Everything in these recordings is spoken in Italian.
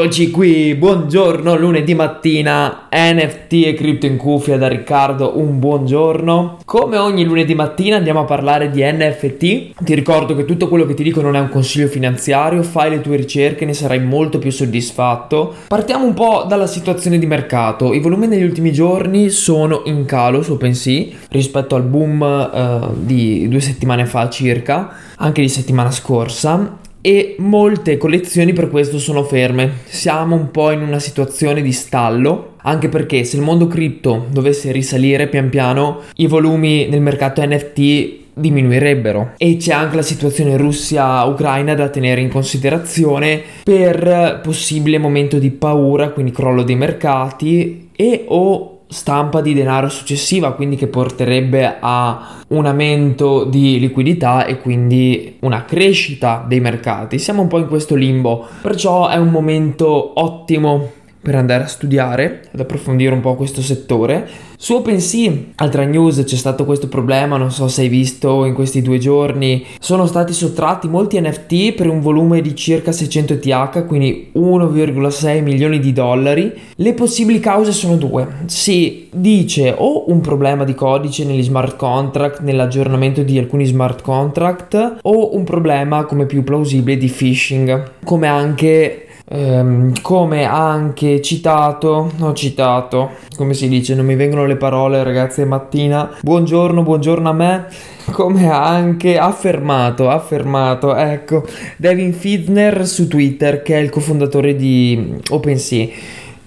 Eccoci qui, buongiorno, lunedì mattina, NFT e cripto in cuffia da Riccardo, un buongiorno. Come ogni lunedì mattina andiamo a parlare di NFT. Ti ricordo che tutto quello che ti dico non è un consiglio finanziario, fai le tue ricerche, ne sarai molto più soddisfatto. Partiamo un po' dalla situazione di mercato. I volumi negli ultimi giorni sono in calo su OpenSea rispetto al boom uh, di due settimane fa circa, anche di settimana scorsa e molte collezioni per questo sono ferme. Siamo un po' in una situazione di stallo, anche perché se il mondo cripto dovesse risalire pian piano, i volumi nel mercato NFT diminuirebbero e c'è anche la situazione Russia-Ucraina da tenere in considerazione per possibile momento di paura, quindi crollo dei mercati e o stampa di denaro successiva, quindi che porterebbe a un aumento di liquidità e quindi una crescita dei mercati. Siamo un po' in questo limbo, perciò è un momento ottimo per andare a studiare, ad approfondire un po' questo settore. Su OpenSea, altra news, c'è stato questo problema, non so se hai visto in questi due giorni, sono stati sottratti molti NFT per un volume di circa 600 ETH, quindi 1,6 milioni di dollari. Le possibili cause sono due. Si dice o un problema di codice negli smart contract, nell'aggiornamento di alcuni smart contract, o un problema come più plausibile di phishing, come anche ehm, come anche citato, ho citato, come si dice, non mi vengono le parole ragazzi, è mattina, buongiorno, buongiorno a me, come ha anche affermato, affermato, ecco, Devin Fidner su Twitter, che è il cofondatore di OpenSea.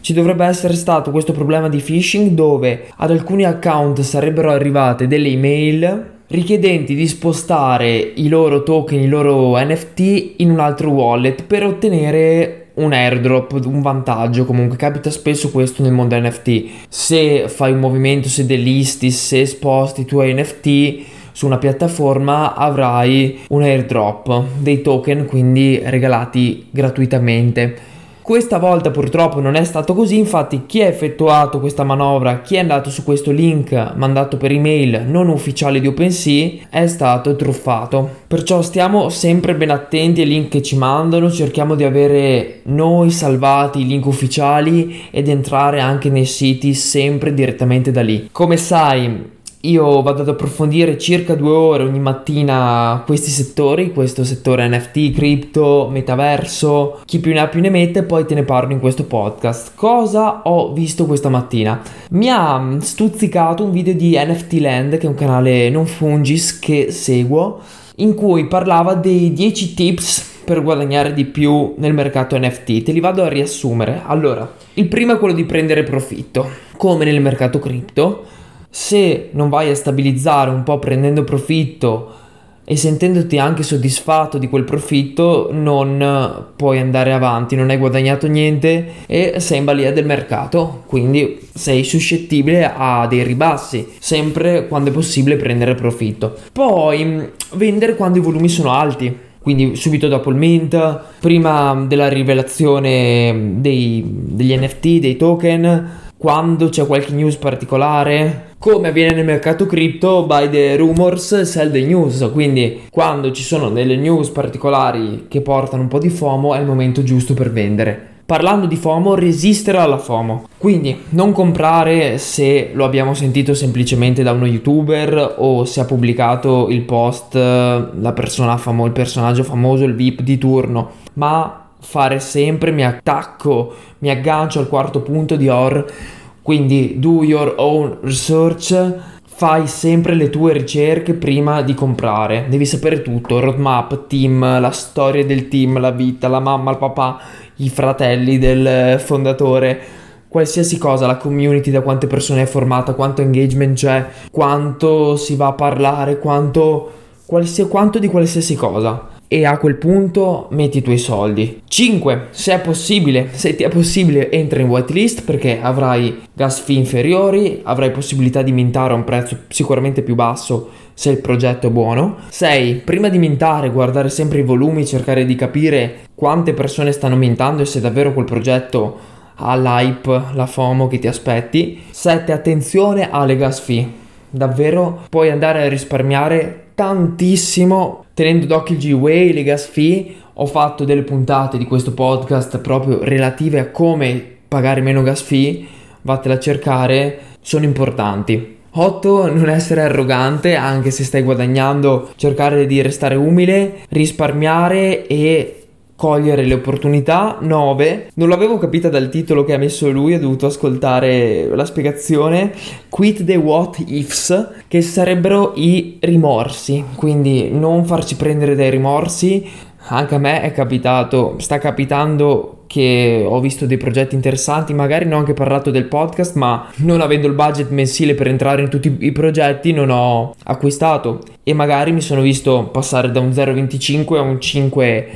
Ci dovrebbe essere stato questo problema di phishing dove ad alcuni account sarebbero arrivate delle email richiedenti di spostare i loro token, i loro NFT in un altro wallet per ottenere un airdrop, un vantaggio comunque, capita spesso questo nel mondo NFT. Se fai un movimento, se delisti, se sposti i tuoi NFT su una piattaforma avrai un airdrop dei token quindi regalati gratuitamente questa volta purtroppo non è stato così, infatti chi ha effettuato questa manovra, chi è andato su questo link mandato per email non ufficiale di OpenSea è stato truffato. Perciò stiamo sempre ben attenti ai link che ci mandano, cerchiamo di avere noi salvati i link ufficiali ed entrare anche nei siti sempre direttamente da lì. Come sai, io vado ad approfondire circa due ore ogni mattina questi settori, questo settore NFT, cripto, metaverso, chi più ne ha più ne mette poi te ne parlo in questo podcast. Cosa ho visto questa mattina? Mi ha stuzzicato un video di NFT Land, che è un canale non fungis che seguo, in cui parlava dei 10 tips per guadagnare di più nel mercato NFT. Te li vado a riassumere. Allora, il primo è quello di prendere profitto, come nel mercato cripto se non vai a stabilizzare un po' prendendo profitto e sentendoti anche soddisfatto di quel profitto non puoi andare avanti, non hai guadagnato niente e sei in balia del mercato, quindi sei suscettibile a dei ribassi, sempre quando è possibile prendere profitto. Poi vendere quando i volumi sono alti, quindi subito dopo il mint, prima della rivelazione dei, degli NFT, dei token, quando c'è qualche news particolare, come avviene nel mercato cripto, by the rumors sell the news, quindi quando ci sono delle news particolari che portano un po' di FOMO è il momento giusto per vendere. Parlando di FOMO, resistere alla FOMO. Quindi non comprare se lo abbiamo sentito semplicemente da uno youtuber o se ha pubblicato il post la persona famo- il personaggio famoso, il VIP di turno, ma fare sempre mi attacco, mi aggancio al quarto punto di OR quindi do your own research, fai sempre le tue ricerche prima di comprare. Devi sapere tutto, roadmap, team, la storia del team, la vita, la mamma, il papà, i fratelli del fondatore, qualsiasi cosa, la community, da quante persone è formata, quanto engagement c'è, quanto si va a parlare, quanto, qualsiasi, quanto di qualsiasi cosa e a quel punto metti i tuoi soldi. 5. Se è possibile, se ti è possibile, entra in whitelist perché avrai gas fee inferiori, avrai possibilità di mintare a un prezzo sicuramente più basso se il progetto è buono. 6. Prima di mintare, guardare sempre i volumi, cercare di capire quante persone stanno mintando e se davvero quel progetto ha l'hype, la FOMO che ti aspetti. 7. Attenzione alle gas fee. Davvero puoi andare a risparmiare tantissimo tenendo d'occhio il G-Way, le gas fee ho fatto delle puntate di questo podcast proprio relative a come pagare meno gas fee, vattela a cercare, sono importanti. 8. Non essere arrogante anche se stai guadagnando, cercare di restare umile, risparmiare e cogliere le opportunità. 9. Non l'avevo capita dal titolo che ha messo lui, ho dovuto ascoltare la spiegazione. Quit the what ifs, che sarebbero i rimorsi. Quindi non farci prendere dai rimorsi. Anche a me è capitato, sta capitando che ho visto dei progetti interessanti, magari non ho anche parlato del podcast, ma non avendo il budget mensile per entrare in tutti i progetti non ho acquistato e magari mi sono visto passare da un 0,25 a un 5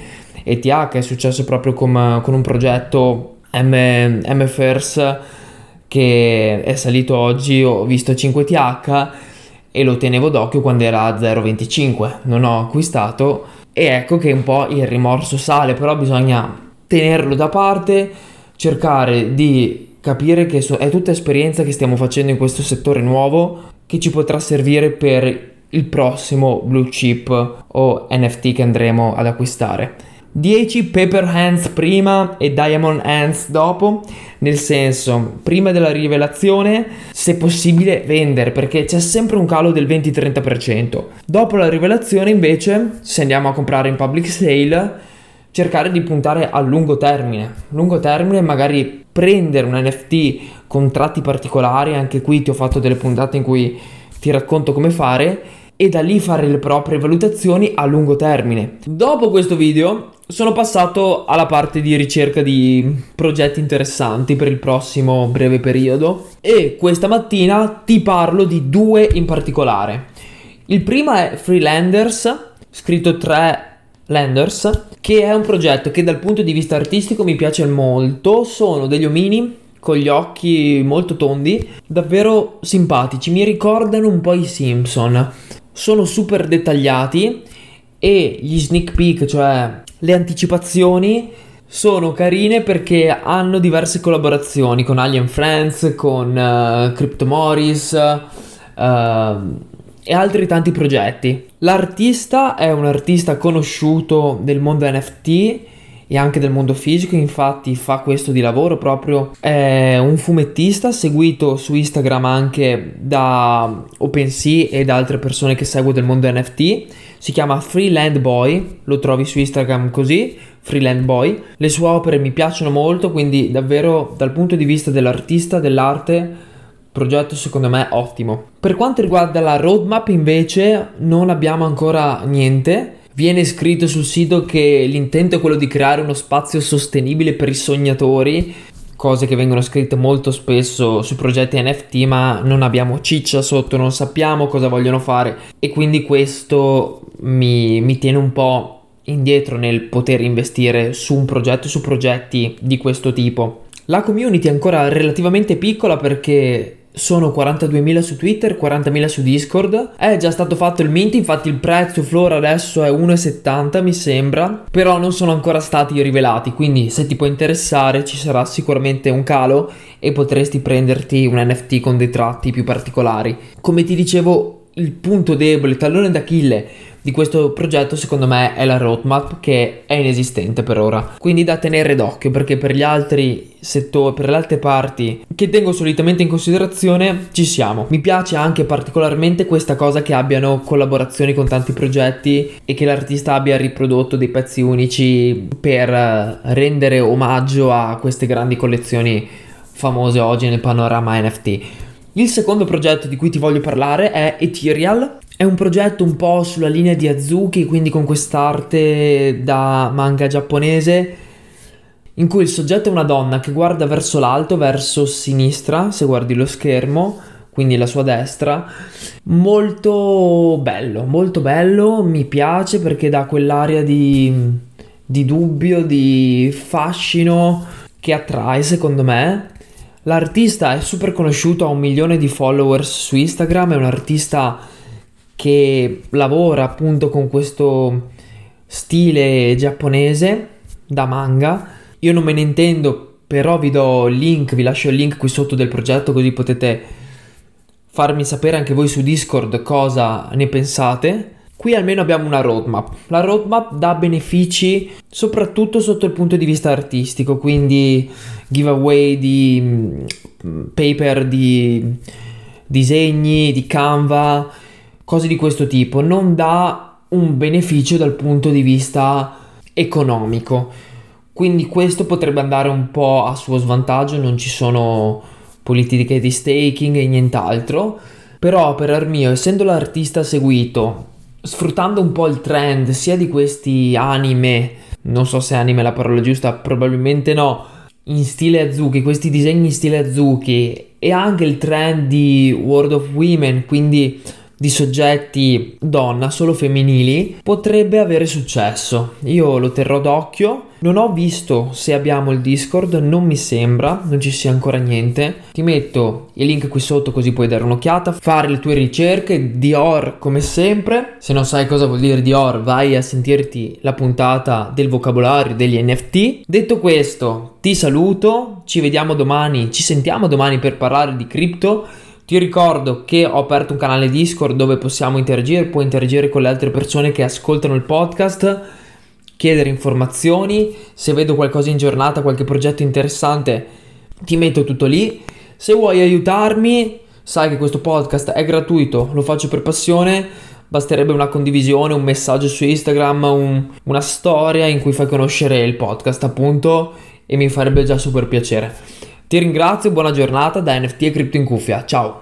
ETH, è successo proprio con, con un progetto M, MFirst che è salito oggi, ho visto 5 ETH e lo tenevo d'occhio quando era a 0,25, non ho acquistato. E ecco che un po' il rimorso sale, però bisogna tenerlo da parte, cercare di capire che è tutta esperienza che stiamo facendo in questo settore nuovo che ci potrà servire per il prossimo blue chip o NFT che andremo ad acquistare. 10 Paper Hands prima e Diamond Hands dopo, nel senso, prima della rivelazione, se possibile vendere, perché c'è sempre un calo del 20-30%. Dopo la rivelazione, invece, se andiamo a comprare in public sale, cercare di puntare a lungo termine. Lungo termine, magari prendere un NFT con tratti particolari, anche qui ti ho fatto delle puntate in cui ti racconto come fare e da lì fare le proprie valutazioni a lungo termine. Dopo questo video sono passato alla parte di ricerca di progetti interessanti per il prossimo breve periodo e questa mattina ti parlo di due in particolare. Il primo è Freelanders, scritto 3 Landers, che è un progetto che dal punto di vista artistico mi piace molto, sono degli omini con gli occhi molto tondi, davvero simpatici, mi ricordano un po' i Simpson. Sono super dettagliati e gli sneak peek, cioè le anticipazioni sono carine perché hanno diverse collaborazioni con Alien Friends, con uh, Crypto Morris uh, e altri tanti progetti. L'artista è un artista conosciuto del mondo NFT e anche del mondo fisico, infatti fa questo di lavoro proprio, è un fumettista seguito su Instagram anche da OpenSea e da altre persone che seguo del mondo NFT, si chiama Freeland Boy, lo trovi su Instagram così, Freeland Boy, le sue opere mi piacciono molto, quindi davvero dal punto di vista dell'artista, dell'arte, progetto secondo me ottimo. Per quanto riguarda la roadmap invece non abbiamo ancora niente, Viene scritto sul sito che l'intento è quello di creare uno spazio sostenibile per i sognatori, cose che vengono scritte molto spesso sui progetti NFT, ma non abbiamo ciccia sotto, non sappiamo cosa vogliono fare e quindi questo mi, mi tiene un po' indietro nel poter investire su un progetto, su progetti di questo tipo. La community è ancora relativamente piccola perché sono 42.000 su Twitter, 40.000 su Discord. È già stato fatto il mint, infatti il prezzo floor adesso è 1,70 mi sembra, però non sono ancora stati rivelati, quindi se ti può interessare ci sarà sicuramente un calo e potresti prenderti un NFT con dei tratti più particolari. Come ti dicevo, il punto debole, il tallone d'Achille di questo progetto secondo me è la roadmap che è inesistente per ora. Quindi da tenere d'occhio perché per gli altri settori, per le altre parti che tengo solitamente in considerazione ci siamo. Mi piace anche particolarmente questa cosa che abbiano collaborazioni con tanti progetti e che l'artista abbia riprodotto dei pezzi unici per eh, rendere omaggio a queste grandi collezioni famose oggi nel panorama NFT. Il secondo progetto di cui ti voglio parlare è Ethereal, è un progetto un po' sulla linea di Azuki, quindi con quest'arte da manga giapponese, in cui il soggetto è una donna che guarda verso l'alto, verso sinistra, se guardi lo schermo, quindi la sua destra. Molto bello, molto bello, mi piace perché dà quell'aria di, di dubbio, di fascino che attrae secondo me. L'artista è super conosciuto, ha un milione di followers su Instagram, è un artista che lavora appunto con questo stile giapponese da manga. Io non me ne intendo, però vi do il link, vi lascio il link qui sotto del progetto così potete farmi sapere anche voi su Discord cosa ne pensate. Qui almeno abbiamo una roadmap. La roadmap dà benefici soprattutto sotto il punto di vista artistico, quindi giveaway di mm, paper di disegni, di Canva, cose di questo tipo. Non dà un beneficio dal punto di vista economico. Quindi questo potrebbe andare un po' a suo svantaggio, non ci sono politiche di staking e nient'altro. Però per Armio, essendo l'artista seguito sfruttando un po' il trend sia di questi anime, non so se anime è la parola giusta, probabilmente no, in stile Azuki, questi disegni in stile Azuki e anche il trend di World of Women, quindi di soggetti donna, solo femminili, potrebbe avere successo. Io lo terrò d'occhio. Non ho visto se abbiamo il Discord, non mi sembra, non ci sia ancora niente. Ti metto il link qui sotto così puoi dare un'occhiata, fare le tue ricerche. Dior come sempre. Se non sai cosa vuol dire Dior, vai a sentirti la puntata del vocabolario degli NFT. Detto questo, ti saluto, ci vediamo domani, ci sentiamo domani per parlare di cripto. Ti ricordo che ho aperto un canale Discord dove possiamo interagire, puoi interagire con le altre persone che ascoltano il podcast, chiedere informazioni, se vedo qualcosa in giornata, qualche progetto interessante, ti metto tutto lì. Se vuoi aiutarmi, sai che questo podcast è gratuito, lo faccio per passione, basterebbe una condivisione, un messaggio su Instagram, un, una storia in cui fai conoscere il podcast appunto e mi farebbe già super piacere. Ti ringrazio, buona giornata da NFT e Crypto in Cuffia. Ciao!